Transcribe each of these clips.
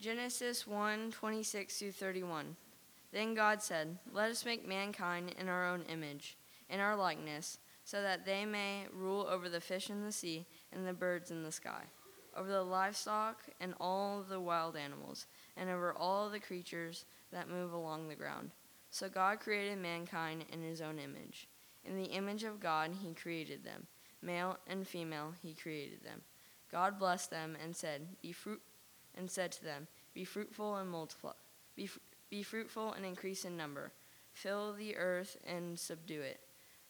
Genesis 1 26 through 31. Then God said, Let us make mankind in our own image, in our likeness, so that they may rule over the fish in the sea and the birds in the sky, over the livestock and all the wild animals, and over all the creatures that move along the ground. So God created mankind in his own image. In the image of God he created them. Male and female he created them. God blessed them and said, Be fruit and said to them, Be fruitful and multiply. Be, be fruitful and increase in number. Fill the earth and subdue it.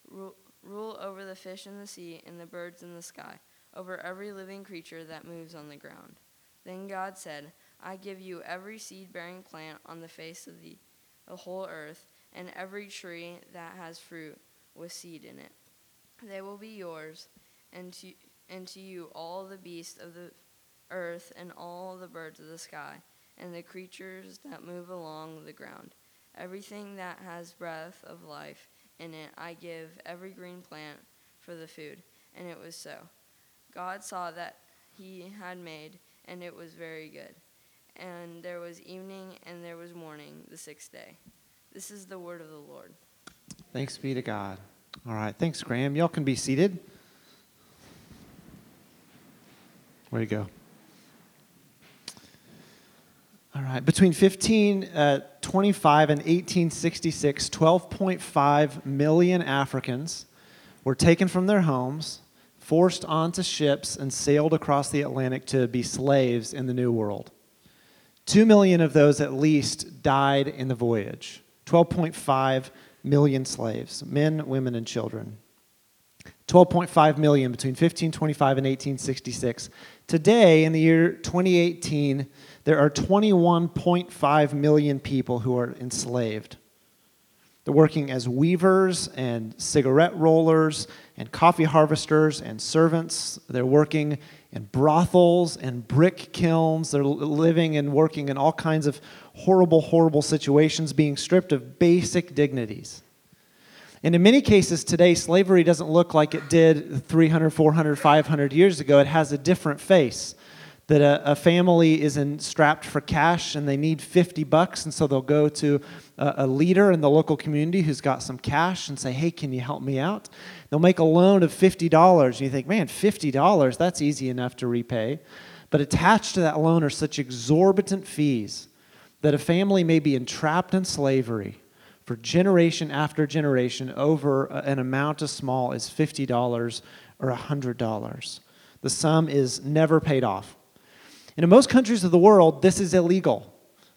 Rule, rule over the fish in the sea and the birds in the sky, over every living creature that moves on the ground. Then God said, I give you every seed bearing plant on the face of the, the whole earth, and every tree that has fruit with seed in it. They will be yours, and to, and to you all the beasts of the earth and all the birds of the sky, and the creatures that move along the ground. Everything that has breath of life in it, I give every green plant for the food. And it was so. God saw that he had made, and it was very good. And there was evening, and there was morning, the sixth day. This is the word of the Lord. Thanks be to God. All right. Thanks, Graham. Y'all can be seated. Where you go? All right. Between 1525 uh, and 1866, 12.5 million Africans were taken from their homes, forced onto ships, and sailed across the Atlantic to be slaves in the New World. Two million of those at least died in the voyage. 12.5 million slaves, men, women, and children. 12.5 million between 1525 and 1866. Today, in the year 2018, there are 21.5 million people who are enslaved. They're working as weavers and cigarette rollers and coffee harvesters and servants. They're working in brothels and brick kilns. They're living and working in all kinds of horrible, horrible situations, being stripped of basic dignities. And in many cases today, slavery doesn't look like it did 300, 400, 500 years ago. It has a different face. That a, a family is in, strapped for cash and they need 50 bucks, and so they'll go to a, a leader in the local community who's got some cash and say, Hey, can you help me out? They'll make a loan of $50. And you think, Man, $50, that's easy enough to repay. But attached to that loan are such exorbitant fees that a family may be entrapped in slavery for generation after generation over an amount as small as $50 or $100. The sum is never paid off. And in most countries of the world, this is illegal.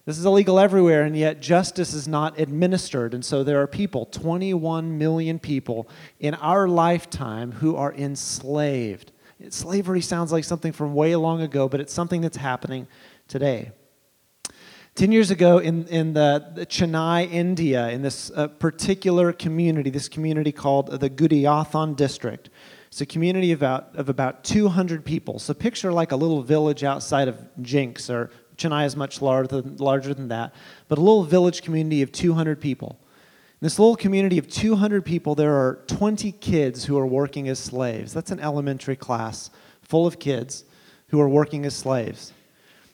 This is illegal everywhere, and yet justice is not administered. And so there are people, 21 million people in our lifetime, who are enslaved. Slavery sounds like something from way long ago, but it's something that's happening today. Ten years ago, in, in the, the Chennai, India, in this uh, particular community, this community called the Gudiyatham district, it's a community of about, of about 200 people. So picture like a little village outside of Jenks, or Chennai is much larger than, larger than that, but a little village community of 200 people. In this little community of 200 people, there are 20 kids who are working as slaves. That's an elementary class full of kids who are working as slaves.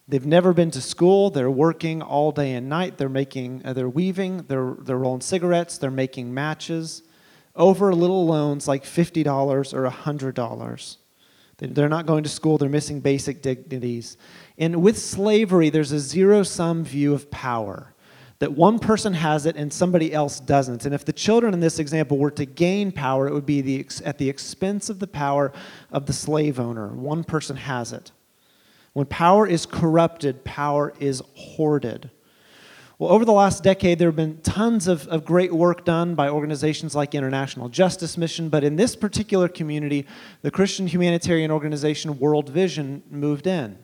They've never been to school. They're working all day and night. They're making, uh, they're weaving. They're they're rolling cigarettes. They're making matches, over little loans like fifty dollars or hundred dollars. They're not going to school. They're missing basic dignities. And with slavery, there's a zero sum view of power that one person has it and somebody else doesn't. And if the children in this example were to gain power, it would be the, at the expense of the power of the slave owner. One person has it. When power is corrupted, power is hoarded. Well, over the last decade, there have been tons of, of great work done by organizations like International Justice Mission, but in this particular community, the Christian humanitarian organization World Vision moved in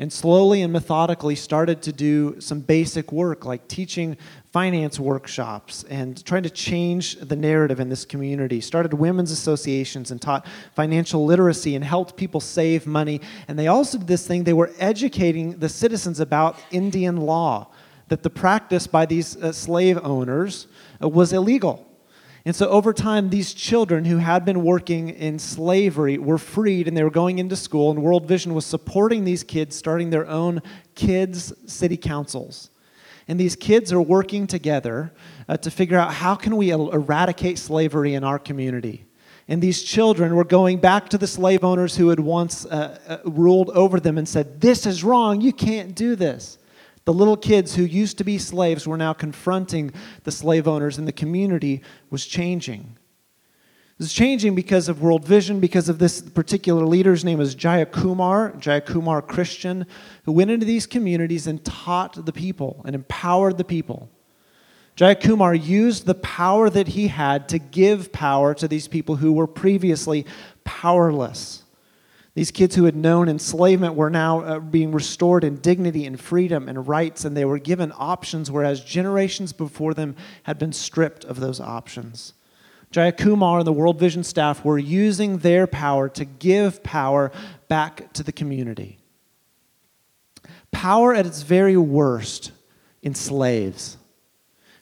and slowly and methodically started to do some basic work like teaching finance workshops and trying to change the narrative in this community. Started women's associations and taught financial literacy and helped people save money. And they also did this thing, they were educating the citizens about Indian law, that the practice by these uh, slave owners uh, was illegal. And so over time, these children who had been working in slavery were freed and they were going into school, and World Vision was supporting these kids, starting their own kids' city councils. And these kids are working together uh, to figure out how can we er, eradicate slavery in our community. And these children were going back to the slave owners who had once uh, uh, ruled over them and said, This is wrong, you can't do this. The little kids who used to be slaves were now confronting the slave owners, and the community was changing. This is changing because of World Vision, because of this particular leader's name is Jayakumar, Jayakumar Christian, who went into these communities and taught the people and empowered the people. Jayakumar used the power that he had to give power to these people who were previously powerless. These kids who had known enslavement were now uh, being restored in dignity and freedom and rights, and they were given options, whereas generations before them had been stripped of those options. Jayakumar and the World Vision staff were using their power to give power back to the community. Power at its very worst enslaves.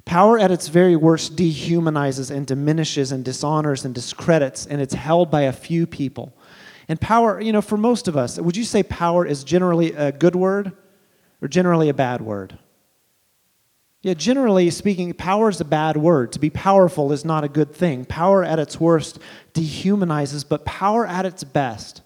Power at its very worst dehumanizes and diminishes and dishonors and discredits, and it's held by a few people. And power, you know, for most of us, would you say power is generally a good word or generally a bad word? Yeah, generally speaking, power is a bad word. To be powerful is not a good thing. Power at its worst dehumanizes, but power at its best,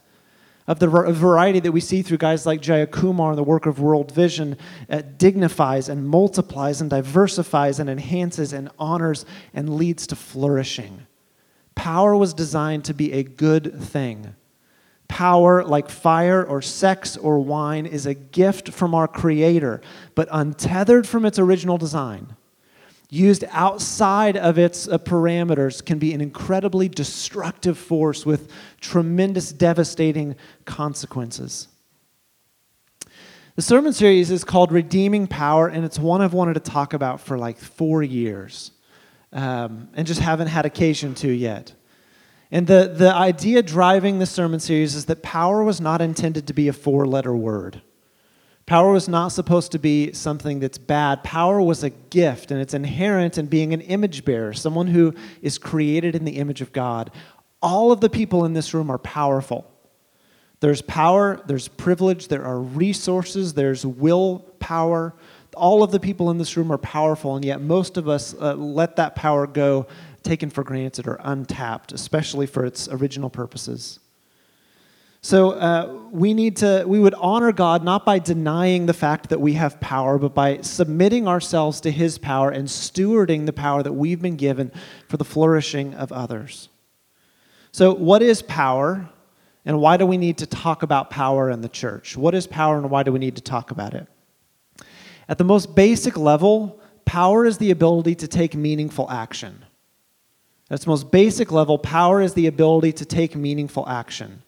of the variety that we see through guys like Jayakumar and the work of World Vision, uh, dignifies and multiplies and diversifies and enhances and honors and leads to flourishing. Power was designed to be a good thing. Power, like fire or sex or wine, is a gift from our Creator, but untethered from its original design, used outside of its uh, parameters, can be an incredibly destructive force with tremendous devastating consequences. The sermon series is called Redeeming Power, and it's one I've wanted to talk about for like four years um, and just haven't had occasion to yet. And the, the idea driving the sermon series is that power was not intended to be a four letter word. Power was not supposed to be something that's bad. Power was a gift, and it's inherent in being an image bearer, someone who is created in the image of God. All of the people in this room are powerful. There's power, there's privilege, there are resources, there's willpower. All of the people in this room are powerful, and yet most of us uh, let that power go taken for granted or untapped, especially for its original purposes. So uh, we need to, we would honor God not by denying the fact that we have power, but by submitting ourselves to His power and stewarding the power that we've been given for the flourishing of others. So, what is power, and why do we need to talk about power in the church? What is power, and why do we need to talk about it? At the most basic level, power is the ability to take meaningful action. At its most basic level, power is the ability to take meaningful action.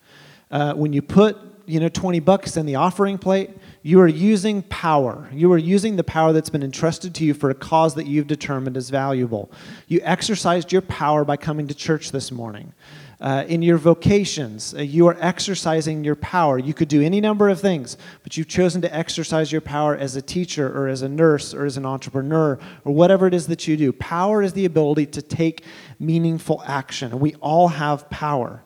Uh, when you put you know 20 bucks in the offering plate you are using power. You are using the power that's been entrusted to you for a cause that you've determined is valuable. You exercised your power by coming to church this morning uh, in your vocations, uh, you are exercising your power. You could do any number of things, but you've chosen to exercise your power as a teacher or as a nurse or as an entrepreneur or whatever it is that you do. Power is the ability to take meaningful action. We all have power.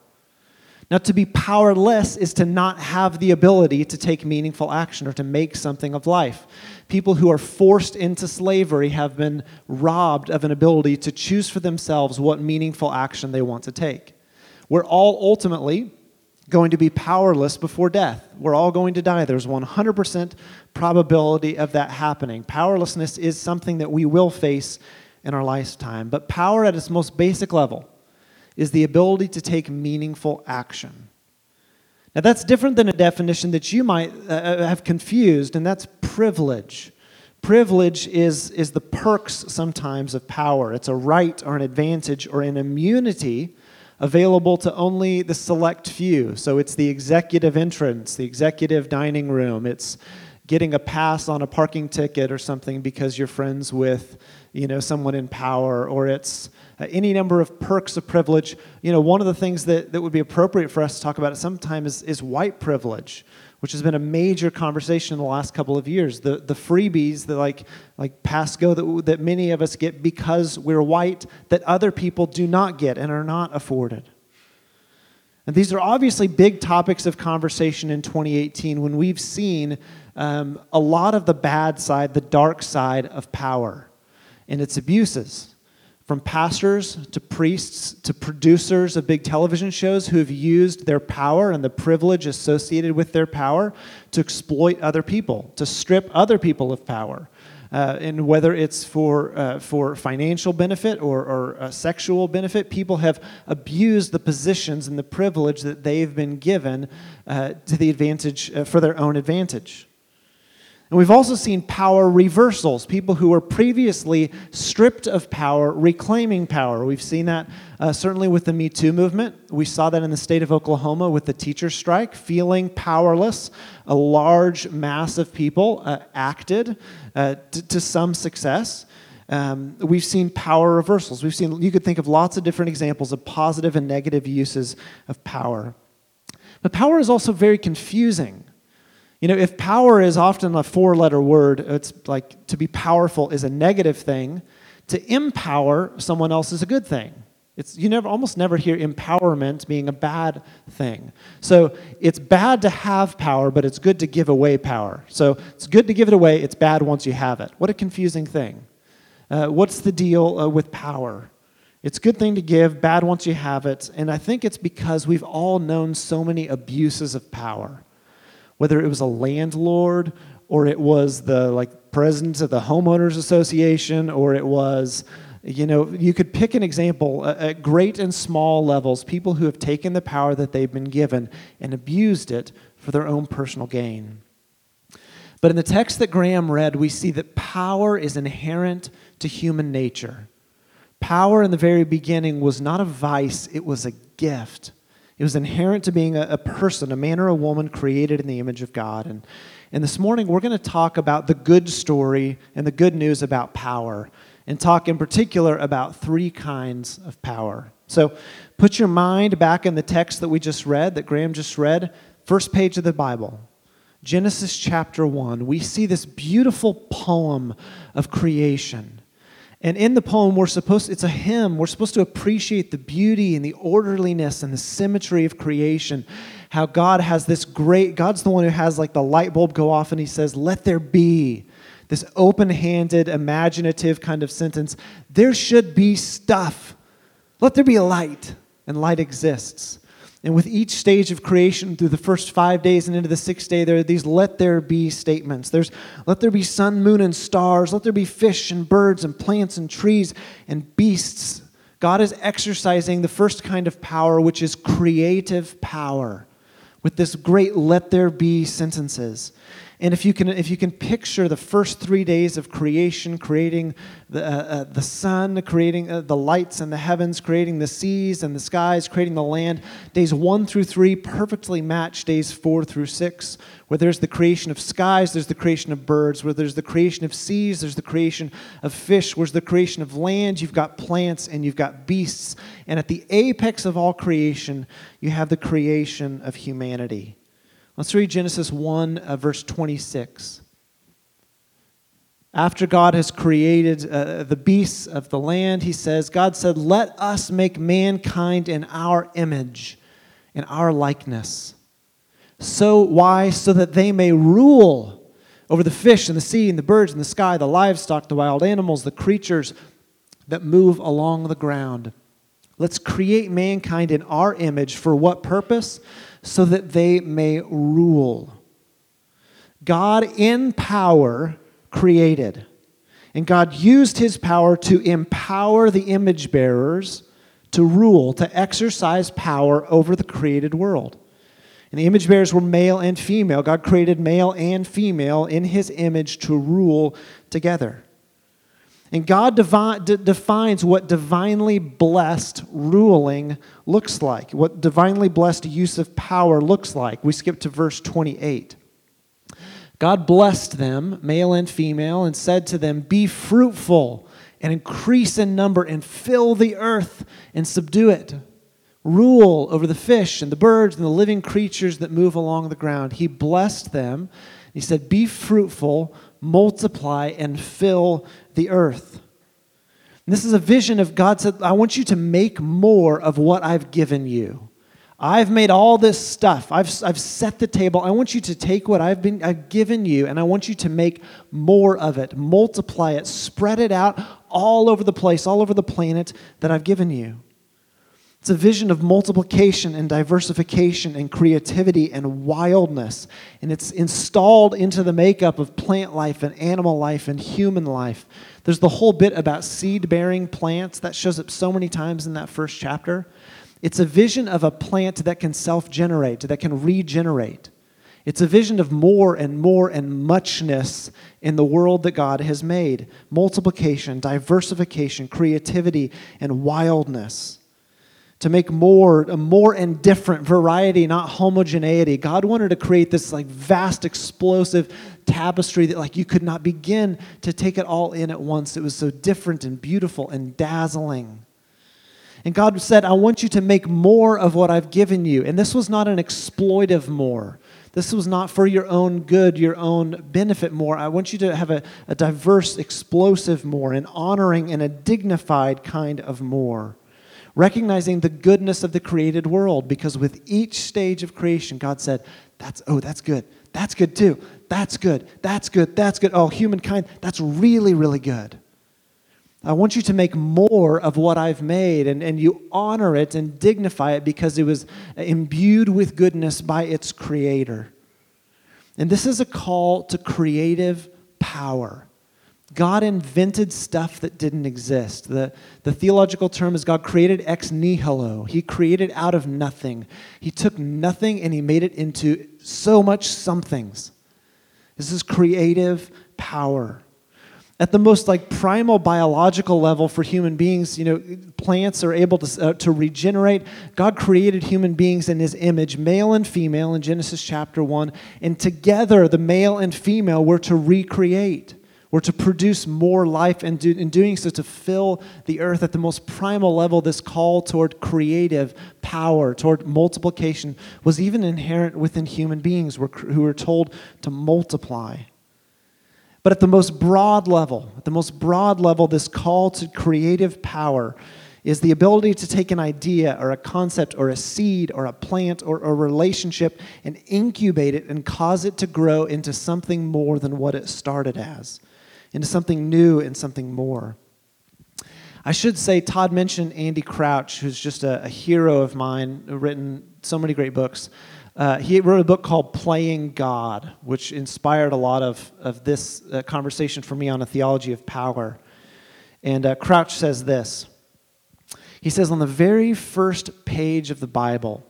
Now, to be powerless is to not have the ability to take meaningful action or to make something of life. People who are forced into slavery have been robbed of an ability to choose for themselves what meaningful action they want to take. We're all ultimately going to be powerless before death. We're all going to die. There's 100% probability of that happening. Powerlessness is something that we will face in our lifetime. But power at its most basic level is the ability to take meaningful action. Now, that's different than a definition that you might uh, uh have confused, and that's privilege. Privilege is, is the perks sometimes of power. It's a right or an advantage or an immunity available to only the select few. So it's the executive entrance, the executive dining room. It's getting a pass on a parking ticket or something because you're friends with, you know, someone in power, or it's uh, any number of perks of privilege. You know, one of the things that, that would be appropriate for us to talk about at some time is, is white privilege. Which has been a major conversation in the last couple of years. The, the freebies, the like, like Pasco that, that many of us get because we're white, that other people do not get and are not afforded. And these are obviously big topics of conversation in 2018 when we've seen um, a lot of the bad side, the dark side of power and its abuses. From pastors to priests to producers of big television shows who have used their power and the privilege associated with their power to exploit other people, to strip other people of power. Uh, and whether it's for, uh, for financial benefit or, or sexual benefit, people have abused the positions and the privilege that they've been given uh, to the advantage, uh, for their own advantage. And we've also seen power reversals, people who were previously stripped of power reclaiming power. We've seen that uh, certainly with the Me Too movement. We saw that in the state of Oklahoma with the teacher strike, feeling powerless. A large mass of people uh, acted uh, t- to some success. Um, we've seen power reversals. We've seen, you could think of lots of different examples of positive and negative uses of power. But power is also very confusing. You know, if power is often a four letter word, it's like to be powerful is a negative thing, to empower someone else is a good thing. It's, you never, almost never hear empowerment being a bad thing. So it's bad to have power, but it's good to give away power. So it's good to give it away, it's bad once you have it. What a confusing thing. Uh, what's the deal uh, with power? It's a good thing to give, bad once you have it. And I think it's because we've all known so many abuses of power whether it was a landlord or it was the like president of the homeowners association or it was you know you could pick an example. At great and small levels people who have taken the power that they've been given and abused it for their own personal gain. But in the text that graham read we see that power is inherent to human nature. Power in the very beginning was not a vice it was a gift it was inherent to being a, a, person, a man or a woman created in the image of God. And, and this morning, we're going to talk about the good story and the good news about power, and talk in particular about three kinds of power. So put your mind back in the text that we just read, that Graham just read, first page of the Bible. Genesis chapter 1, we see this beautiful poem of creation. And in the poem, we're supposed, it's a hymn. We're supposed to appreciate the beauty and the orderliness and the symmetry of creation. How God has this great, God's the one who has like the light bulb go off and he says, Let there be. This open handed, imaginative kind of sentence. There should be stuff. Let there be light. And light exists. And with each stage of creation, through the first five days and into the sixth day, there are these let there be statements. There's let there be sun, moon, and stars. Let there be fish and birds and plants and trees and beasts. God is exercising the first kind of power, which is creative power, with this great let there be sentences. And if you can, if you can picture the first three days of creation, creating the, uh, uh, the sun, creating uh, the lights and the heavens, creating the seas and the skies, creating the land, days one through three perfectly match days four through six. Where there's the creation of skies, there's the creation of birds. Where there's the creation of seas, there's the creation of fish. Where's the creation of land, you've got plants and you've got beasts. And at the apex of all creation, you have the creation of humanity. Let's read Genesis 1, uh, verse 26. After God has created uh, the beasts of the land, he says, God said, Let us make mankind in our image, in our likeness. So, why? So that they may rule over the fish and the sea and the birds and the sky, the livestock, the wild animals, the creatures that move along the ground. Let's create mankind in our image. For what purpose? So that they may rule. God in power created. And God used his power to empower the image bearers to rule, to exercise power over the created world. And the image bearers were male and female. God created male and female in his image to rule together. And God defines what divinely blessed ruling looks like, what divinely blessed use of power looks like. We skip to verse 28. God blessed them, male and female, and said to them, Be fruitful and increase in number and fill the earth and subdue it. rule over the fish and the birds and the living creatures that move along the ground. He blessed them. He said, Be fruitful, multiply, and fill the earth. And this is a vision of God said, I want you to make more of what I've given you. I've made all this stuff. I've, I've set the table. I want you to take what I've, been, I've given you and I want you to make more of it, multiply it, spread it out all over the place, all over the planet that I've given you. It's a vision of multiplication and diversification and creativity and wildness. And it's installed into the makeup of plant life and animal life and human life. There's the whole bit about seed bearing plants that shows up so many times in that first chapter. It's a vision of a plant that can self generate, that can regenerate. It's a vision of more and more and muchness in the world that God has made multiplication, diversification, creativity, and wildness. To make more, a more and different variety, not homogeneity. God wanted to create this like vast, explosive tapestry that like you could not begin to take it all in at once. It was so different and beautiful and dazzling. And God said, I want you to make more of what I've given you. And this was not an exploitive more. This was not for your own good, your own benefit more. I want you to have a, a diverse, explosive more, an honoring and a dignified kind of more. Recognizing the goodness of the created world, because with each stage of creation, God said, That's, oh, that's good. That's good too. That's good. That's good. That's good. Oh, humankind, that's really, really good. I want you to make more of what I've made, and, and you honor it and dignify it because it was imbued with goodness by its creator. And this is a call to creative power. God invented stuff that didn't exist. The, the theological term is God created ex nihilo. He created out of nothing. He took nothing and he made it into so much somethings. This is creative power at the most like primal biological level for human beings you know plants are able to, uh, to regenerate god created human beings in his image male and female in genesis chapter 1 and together the male and female were to recreate were to produce more life and do, in doing so to fill the earth at the most primal level this call toward creative power toward multiplication was even inherent within human beings who were told to multiply. But at the most broad level, at the most broad level, this call to creative power is the ability to take an idea or a concept or a seed or a plant or a relationship and incubate it and cause it to grow into something more than what it started as, into something new and something more. I should say, Todd mentioned Andy Crouch, who's just a, a hero of mine, written so many great books. Uh, he wrote a book called Playing God, which inspired a lot of, of this uh, conversation for me on a theology of power. And uh, Crouch says this He says, on the very first page of the Bible,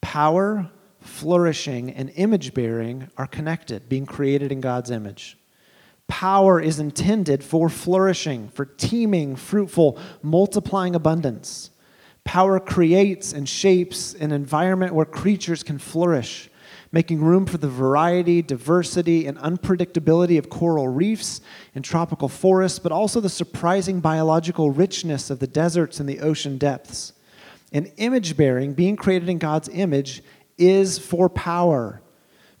power, flourishing, and image bearing are connected, being created in God's image. Power is intended for flourishing, for teeming, fruitful, multiplying abundance. Power creates and shapes an environment where creatures can flourish, making room for the variety, diversity, and unpredictability of coral reefs and tropical forests, but also the surprising biological richness of the deserts and the ocean depths. And image bearing, being created in God's image, is for power.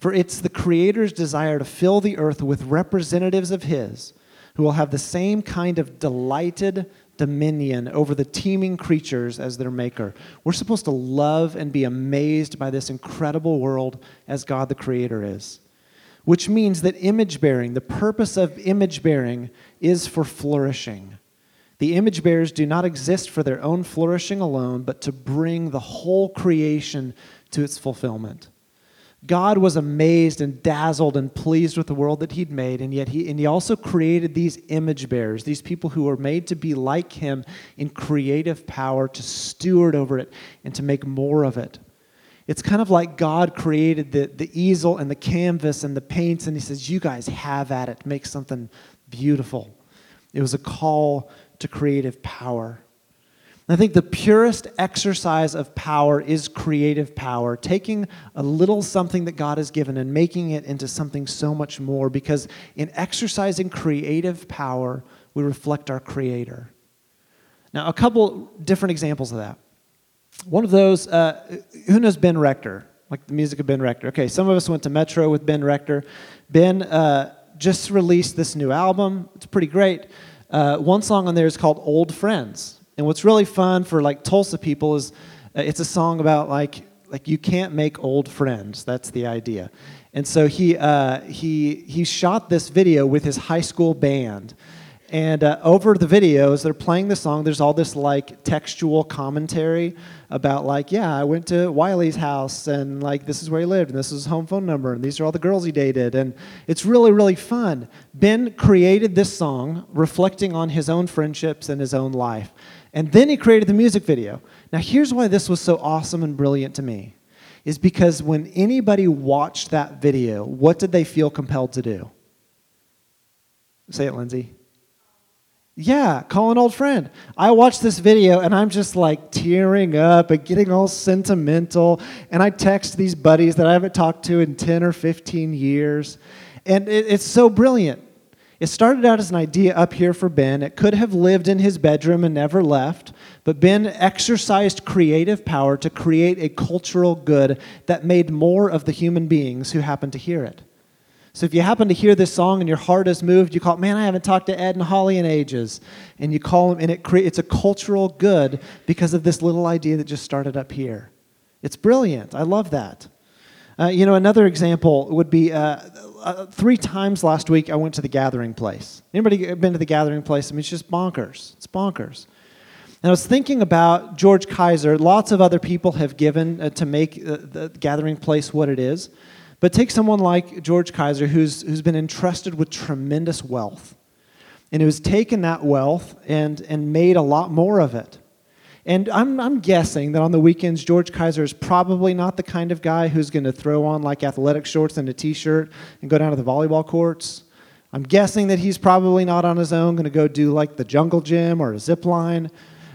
For it's the Creator's desire to fill the earth with representatives of His who will have the same kind of delighted dominion over the teeming creatures as their maker. We're supposed to love and be amazed by this incredible world as God the Creator is. Which means that image bearing, the purpose of image bearing, is for flourishing. The image bearers do not exist for their own flourishing alone, but to bring the whole creation to its fulfillment. God was amazed and dazzled and pleased with the world that he'd made, and yet he, and he also created these image bearers, these people who were made to be like him in creative power, to steward over it and to make more of it. It's kind of like God created the, the easel and the canvas and the paints, and he says, You guys have at it, make something beautiful. It was a call to creative power. I think the purest exercise of power is creative power, taking a little something that God has given and making it into something so much more, because in exercising creative power, we reflect our Creator. Now, a couple different examples of that. one of those, uh, who knows Ben Rector? Like the music of Ben Rector. Okay, some of us went to Metro with Ben Rector. Ben uh, just released this new album. It's pretty great. Uh, one song on there is called Old Friends. And what's really fun for like Tulsa people is uh, it's a song about like, like you can't make old friends. That's the idea. And so he, uh, he, he shot this video with his high school band. And uh, over the videos, they're playing the song. There's all this like textual commentary about like, yeah, I went to Wiley's house and like this is where he lived and this is his home phone number and these are all the girls he dated and it's really really fun. Ben created this song reflecting on his own friendships and his own life. And then he created the music video. Now here's why this was so awesome and brilliant to me. Is because when anybody watched that video, what did they feel compelled to do? Say it, Lindsay. Yeah, call an old friend. I watched this video and I'm just like tearing up and getting all sentimental. And I text these buddies that I haven't talked to in 10 or 15 years. And it, it's so brilliant. It started out as an idea up here for Ben. It could have lived in his bedroom and never left, but Ben exercised creative power to create a cultural good that made more of the human beings who happened to hear it. So if you happen to hear this song and your heart is moved, you call, man, I haven't talked to Ed and Holly in ages. And you call them, and it cre- it's a cultural good because of this little idea that just started up here. It's brilliant. I love that. Uh, you know, another example would be uh, uh, three times last week I went to the gathering place. Anybody been to the gathering place? I mean, it's just bonkers. It's bonkers. And I was thinking about George Kaiser. Lots of other people have given uh, to make uh, the gathering place what it is. But take someone like George Kaiser, who's, who's been entrusted with tremendous wealth, and who's taken that wealth and, and made a lot more of it. And I'm, I'm guessing that on the weekends, George Kaiser is probably not the kind of guy who's going to throw on like athletic shorts and a t shirt and go down to the volleyball courts. I'm guessing that he's probably not on his own going to go do like the jungle gym or a zip line.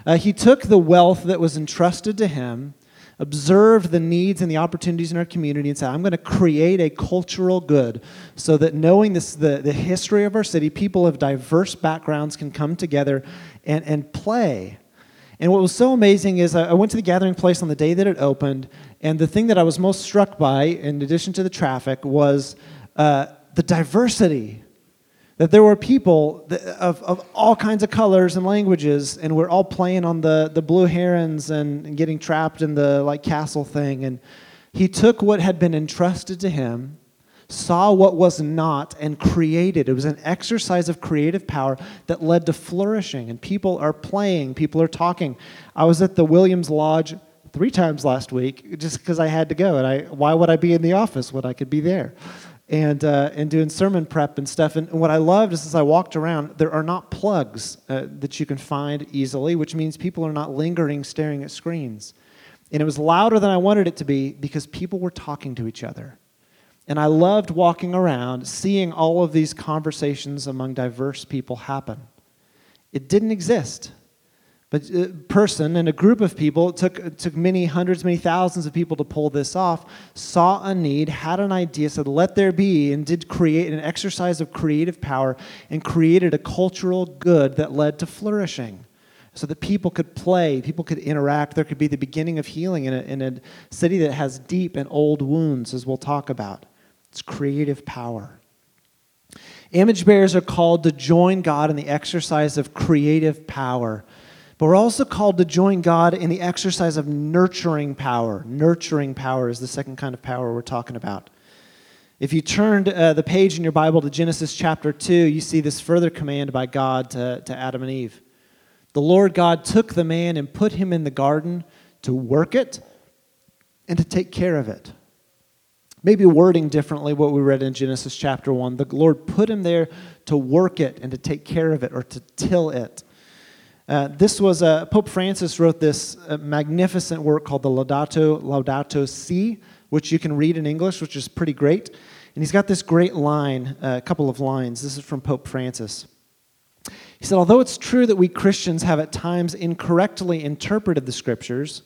Uh, he took the wealth that was entrusted to him observed the needs and the opportunities in our community and said, I'm going to create a cultural good so that knowing this, the, the history of our city, people of diverse backgrounds can come together and, and play. And what was so amazing is I went to the gathering place on the day that it opened, and the thing that I was most struck by, in addition to the traffic, was uh, the diversity that there were people of, of all kinds of colors and languages, and we're all playing on the, the blue herons and, and getting trapped in the like castle thing. And he took what had been entrusted to him, saw what was not, and created. It was an exercise of creative power that led to flourishing. And people are playing, people are talking. I was at the Williams Lodge three times last week just because I had to go. And I, why would I be in the office when I could be there? and, uh, and doing sermon prep and stuff. And what I loved is as I walked around, there are not plugs uh, that you can find easily, which means people are not lingering staring at screens. And it was louder than I wanted it to be because people were talking to each other. And I loved walking around, seeing all of these conversations among diverse people happen. It didn't exist but a uh, person and a group of people, it took, it took many hundreds, many thousands of people to pull this off, saw a need, had an idea, said, let there be, and did create an exercise of creative power and created a cultural good that led to flourishing. So that people could play, people could interact. There could be the beginning of healing in a, in a city that has deep and old wounds, as we'll talk about. It's creative power. Image bearers are called to join God in the exercise of creative power but we're also called to join God in the exercise of nurturing power. Nurturing power is the second kind of power we're talking about. If you turned uh, the page in your Bible to Genesis chapter 2, you see this further command by God to, to Adam and Eve. The Lord God took the man and put him in the garden to work it and to take care of it. Maybe wording differently what we read in Genesis chapter 1. The Lord put him there to work it and to take care of it or to till it. Uh, this was uh, Pope Francis wrote this uh, magnificent work called the Laudato Laudato Si, which you can read in English, which is pretty great. And he's got this great line, uh, a couple of lines. This is from Pope Francis. He said, Although it's true that we Christians have at times incorrectly interpreted the scriptures,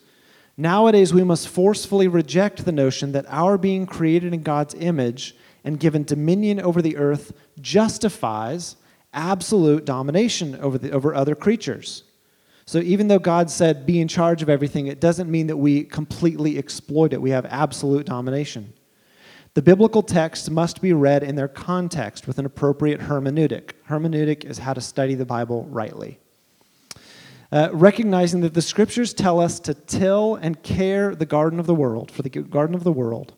nowadays we must forcefully reject the notion that our being created in God's image and given dominion over the earth justifies absolute domination over, the, over other creatures. So even though God said, be in charge of everything, it doesn't mean that we completely exploit it. We have absolute domination. The biblical texts must be read in their context with an appropriate hermeneutic. Hermeneutic is how to study the Bible rightly. Uh, recognizing that the scriptures tell us to till and care the garden of the world, for the garden of the world.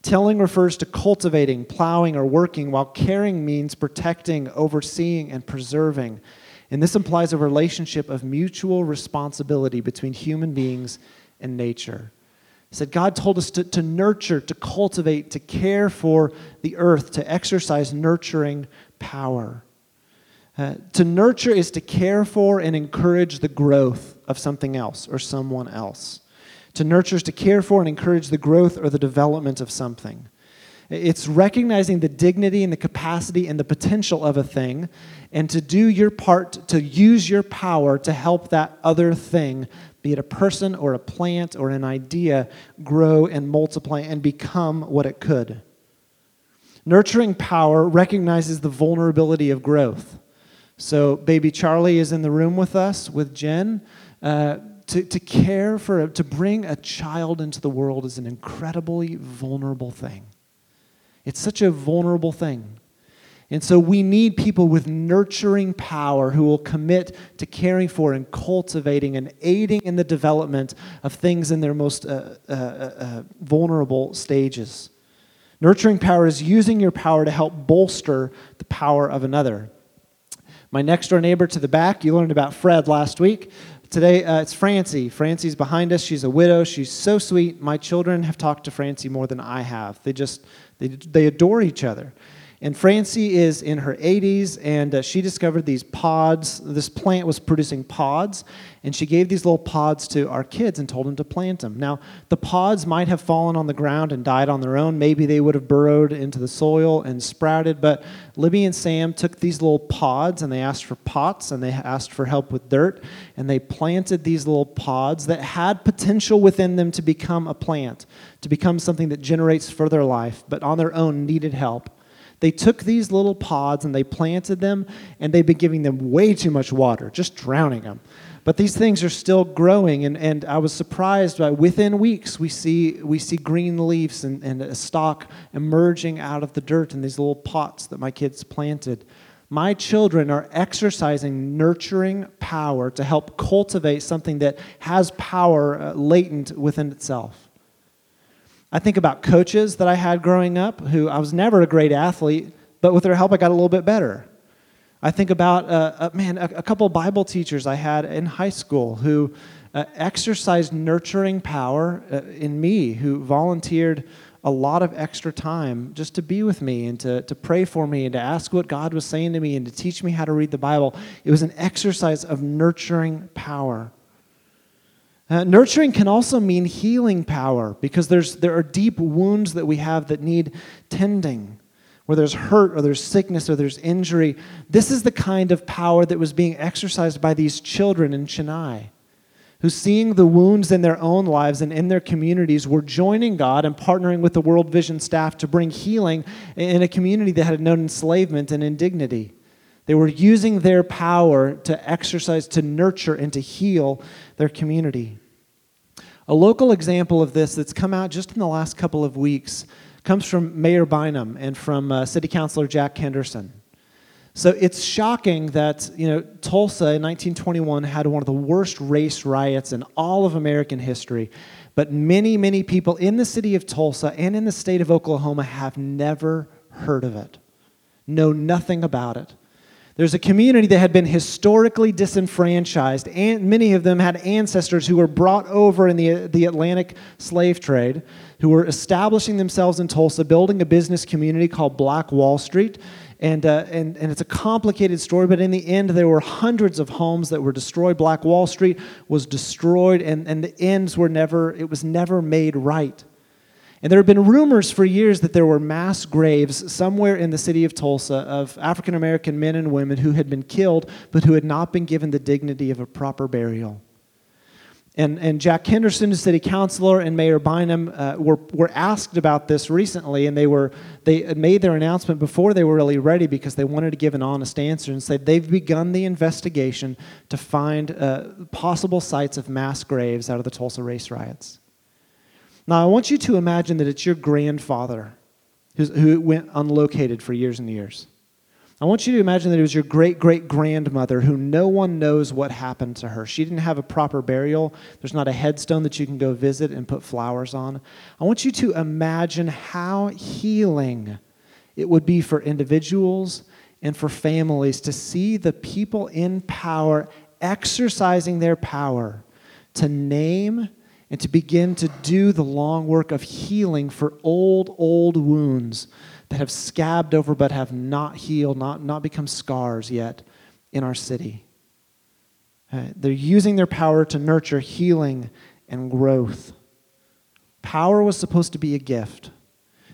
Tilling refers to cultivating, plowing, or working, while caring means protecting, overseeing, and preserving. And this implies a relationship of mutual responsibility between human beings and nature. He said God told us to, to nurture, to cultivate, to care for the earth, to exercise nurturing power. Uh, to nurture is to care for and encourage the growth of something else or someone else. To nurture is to care for and encourage the growth or the development of something. It's recognizing the dignity and the capacity and the potential of a thing and to do your part, to use your power to help that other thing, be it a person or a plant or an idea, grow and multiply and become what it could. Nurturing power recognizes the vulnerability of growth. So, baby Charlie is in the room with us, with Jen. Uh, to, to care for, to bring a child into the world is an incredibly vulnerable thing. It's such a vulnerable thing. And so we need people with nurturing power who will commit to caring for and cultivating and aiding in the development of things in their most uh, uh, uh, vulnerable stages. Nurturing power is using your power to help bolster the power of another. My next door neighbor to the back, you learned about Fred last week. Today, uh, it's Francie. Francie's behind us. She's a widow. She's so sweet. My children have talked to Francie more than I have. They just, they, they adore each other. And Francie is in her 80s, and uh, she discovered these pods. This plant was producing pods, and she gave these little pods to our kids and told them to plant them. Now, the pods might have fallen on the ground and died on their own. Maybe they would have burrowed into the soil and sprouted, but Libby and Sam took these little pods and they asked for pots and they asked for help with dirt, and they planted these little pods that had potential within them to become a plant, to become something that generates further life, but on their own needed help. They took these little pods and they planted them, and they've been giving them way too much water, just drowning them. But these things are still growing, and, and I was surprised by within weeks we see, we see green leaves and, and a stalk emerging out of the dirt in these little pots that my kids planted. My children are exercising nurturing power to help cultivate something that has power uh, latent within itself. I think about coaches that I had growing up who I was never a great athlete, but with their help, I got a little bit better. I think about, uh, uh, man, a, a, couple Bible teachers I had in high school who uh, exercised nurturing power uh, in me, who volunteered a lot of extra time just to be with me and to, to pray for me and to ask what God was saying to me and to teach me how to read the Bible. It was an exercise of nurturing power. Uh, nurturing can also mean healing power because there's, there are deep wounds that we have that need tending, where there's hurt or there's sickness or there's injury. This is the kind of power that was being exercised by these children in Chennai, who, seeing the wounds in their own lives and in their communities, were joining God and partnering with the World Vision staff to bring healing in a community that had known enslavement and indignity. They were using their power to exercise, to nurture, and to heal their community. A local example of this that's come out just in the last couple of weeks comes from Mayor Bynum and from uh, City Councilor Jack Henderson. So it's shocking that you know Tulsa in 1921 had one of the worst race riots in all of American history, but many many people in the city of Tulsa and in the state of Oklahoma have never heard of it, know nothing about it. There's a community that had been historically disenfranchised, and many of them had ancestors who were brought over in the, the Atlantic slave trade, who were establishing themselves in Tulsa, building a business community called Black Wall Street. And, uh, and, and it's a complicated story, but in the end, there were hundreds of homes that were destroyed. Black Wall Street was destroyed, and, and the ends were never, it was never made right. And there have been rumors for years that there were mass graves somewhere in the city of Tulsa of African American men and women who had been killed but who had not been given the dignity of a proper burial. And, and Jack Henderson, the city councilor, and Mayor Bynum uh, were, were asked about this recently, and they, were, they made their announcement before they were really ready because they wanted to give an honest answer and said they've begun the investigation to find uh, possible sites of mass graves out of the Tulsa race riots. Now, I want you to imagine that it's your grandfather who went unlocated for years and years. I want you to imagine that it was your great great grandmother who no one knows what happened to her. She didn't have a proper burial. There's not a headstone that you can go visit and put flowers on. I want you to imagine how healing it would be for individuals and for families to see the people in power exercising their power to name and to begin to do the long work of healing for old, old wounds that have scabbed over but have not healed, not, not become scars yet in our city. Uh, they're using their power to nurture healing and growth. Power was supposed to be a gift.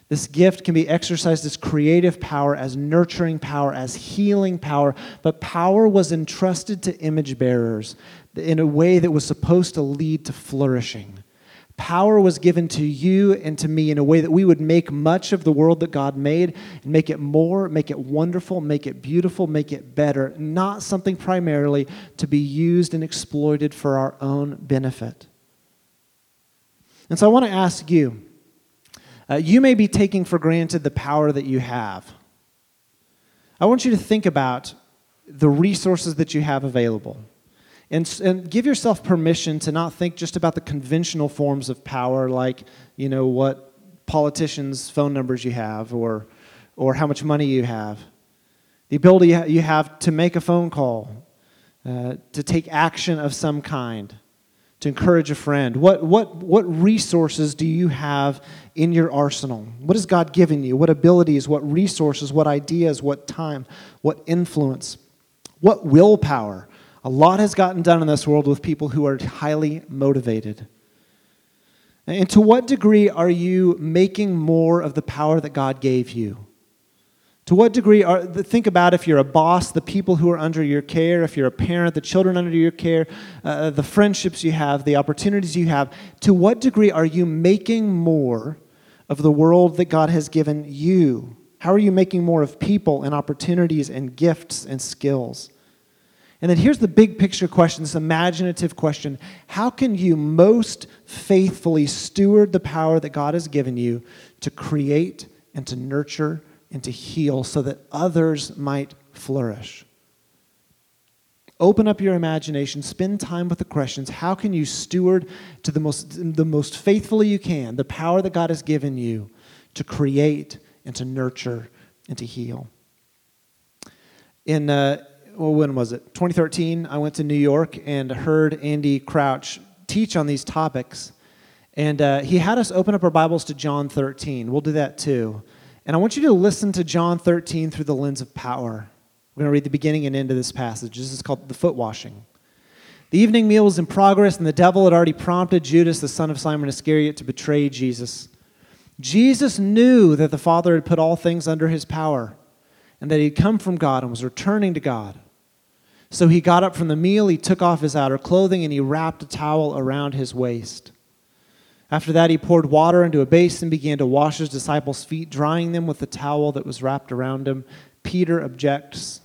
This gift can be exercised as creative power, as nurturing power, as healing power, but power was entrusted to image bearers in a way that was supposed to lead to flourishing. Power was given to you and to me in a way that we would make much of the world that God made and make it more, make it wonderful, make it beautiful, make it better, not something primarily to be used and exploited for our own benefit. And so I want to ask you uh, you may be taking for granted the power that you have. I want you to think about the resources that you have available. And, and give yourself permission to not think just about the conventional forms of power, like, you know, what politicians' phone numbers you have or, or how much money you have. The ability you have to make a phone call, uh, to take action of some kind, to encourage a friend. What, what, what resources do you have in your arsenal? What has God given you? What abilities, what resources, what ideas, what time, what influence, what willpower? A lot has gotten done in this world with people who are highly motivated. And to what degree are you making more of the power that God gave you? To what degree are, think about if you're a boss, the people who are under your care, if you're a parent, the children under your care, uh, the friendships you have, the opportunities you have. To what degree are you making more of the world that God has given you? How are you making more of people and opportunities and gifts and skills? And then here's the big picture question, this imaginative question. How can you most faithfully steward the power that God has given you to create and to nurture and to heal so that others might flourish? Open up your imagination, spend time with the questions. How can you steward to the most, the most faithfully you can the power that God has given you to create and to nurture and to heal? In uh, well, when was it? 2013, I went to New York and heard Andy Crouch teach on these topics. And uh, he had us open up our Bibles to John 13. We'll do that too. And I want you to listen to John 13 through the lens of power. We're going to read the beginning and end of this passage. This is called the foot washing. The evening meal was in progress, and the devil had already prompted Judas, the son of Simon Iscariot, to betray Jesus. Jesus knew that the Father had put all things under his power, and that he had come from God and was returning to God. So he got up from the meal, he took off his outer clothing, and he wrapped a towel around his waist. After that, he poured water into a basin and began to wash his disciples' feet, drying them with the towel that was wrapped around him. Peter objects.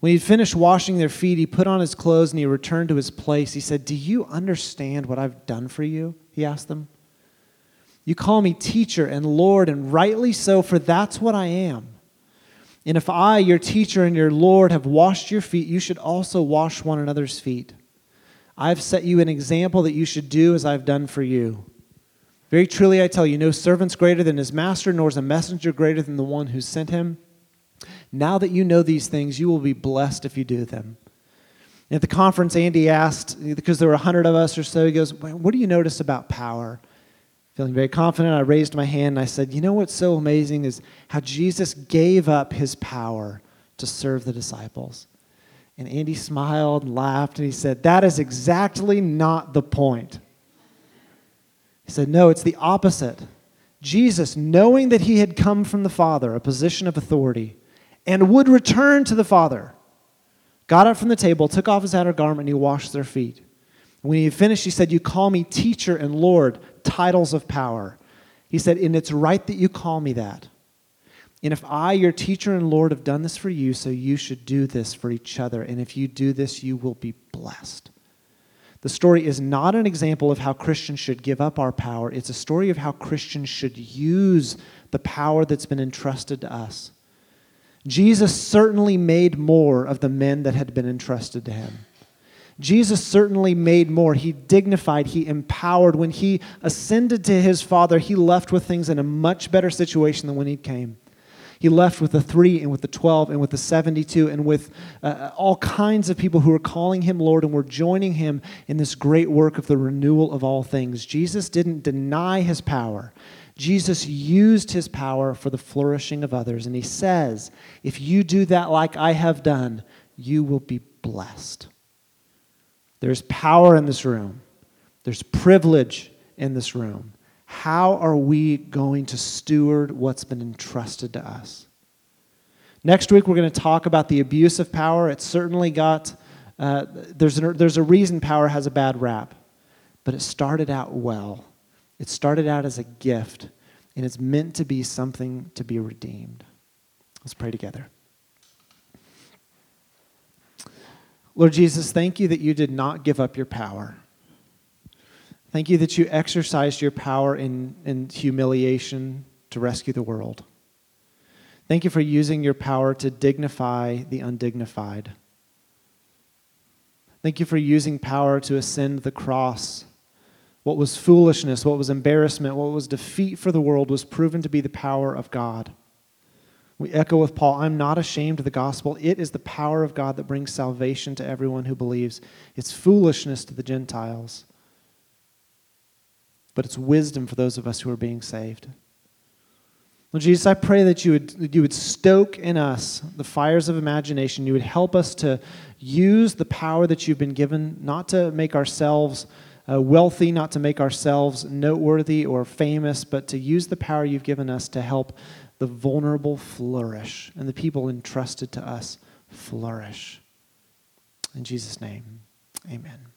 When he'd finished washing their feet, he put on his clothes and he returned to his place. He said, Do you understand what I've done for you? He asked them. You call me teacher and Lord, and rightly so, for that's what I am. And if I, your teacher and your Lord, have washed your feet, you should also wash one another's feet. I've set you an example that you should do as I've done for you. Very truly, I tell you, no servant's greater than his master, nor is a messenger greater than the one who sent him. Now that you know these things, you will be blessed if you do them. At the conference, Andy asked, because there were a hundred of us or so, he goes, What do you notice about power? Feeling very confident, I raised my hand and I said, You know what's so amazing is how Jesus gave up his power to serve the disciples. And Andy smiled and laughed and he said, That is exactly not the point. He said, No, it's the opposite. Jesus, knowing that he had come from the Father, a position of authority, and would return to the Father, got up from the table, took off his outer garment, and he washed their feet. When he finished, he said, You call me teacher and Lord, titles of power. He said, And it's right that you call me that. And if I, your teacher and Lord, have done this for you, so you should do this for each other. And if you do this, you will be blessed. The story is not an example of how Christians should give up our power, it's a story of how Christians should use the power that's been entrusted to us. Jesus certainly made more of the men that had been entrusted to him. Jesus certainly made more. He dignified, he empowered. When he ascended to his Father, he left with things in a much better situation than when he came. He left with the three and with the 12 and with the 72 and with uh, all kinds of people who were calling him Lord and were joining him in this great work of the renewal of all things. Jesus didn't deny his power. Jesus used his power for the flourishing of others. And he says, if you do that like I have done, you will be blessed. There's power in this room, there's privilege in this room. How are we going to steward what's been entrusted to us? Next week, we're going to talk about the abuse of power. It's certainly got, uh, there's, an, there's a reason power has a bad rap, but it started out well. It started out as a gift, and it's meant to be something to be redeemed. Let's pray together. Lord Jesus, thank you that you did not give up your power. Thank you that you exercised your power in, in humiliation to rescue the world. Thank you for using your power to dignify the undignified. Thank you for using power to ascend the cross. What was foolishness, what was embarrassment, what was defeat for the world was proven to be the power of God. We echo with Paul I'm not ashamed of the gospel. It is the power of God that brings salvation to everyone who believes. It's foolishness to the Gentiles but it's wisdom for those of us who are being saved. Lord Jesus, I pray that you would, you would stoke in us the fires of imagination. You would help us to use the power that you've been given, not to make ourselves uh, wealthy, not to make ourselves noteworthy or famous, but to use the power you've given us to help the vulnerable flourish and the people entrusted to us flourish. In Jesus' name, amen.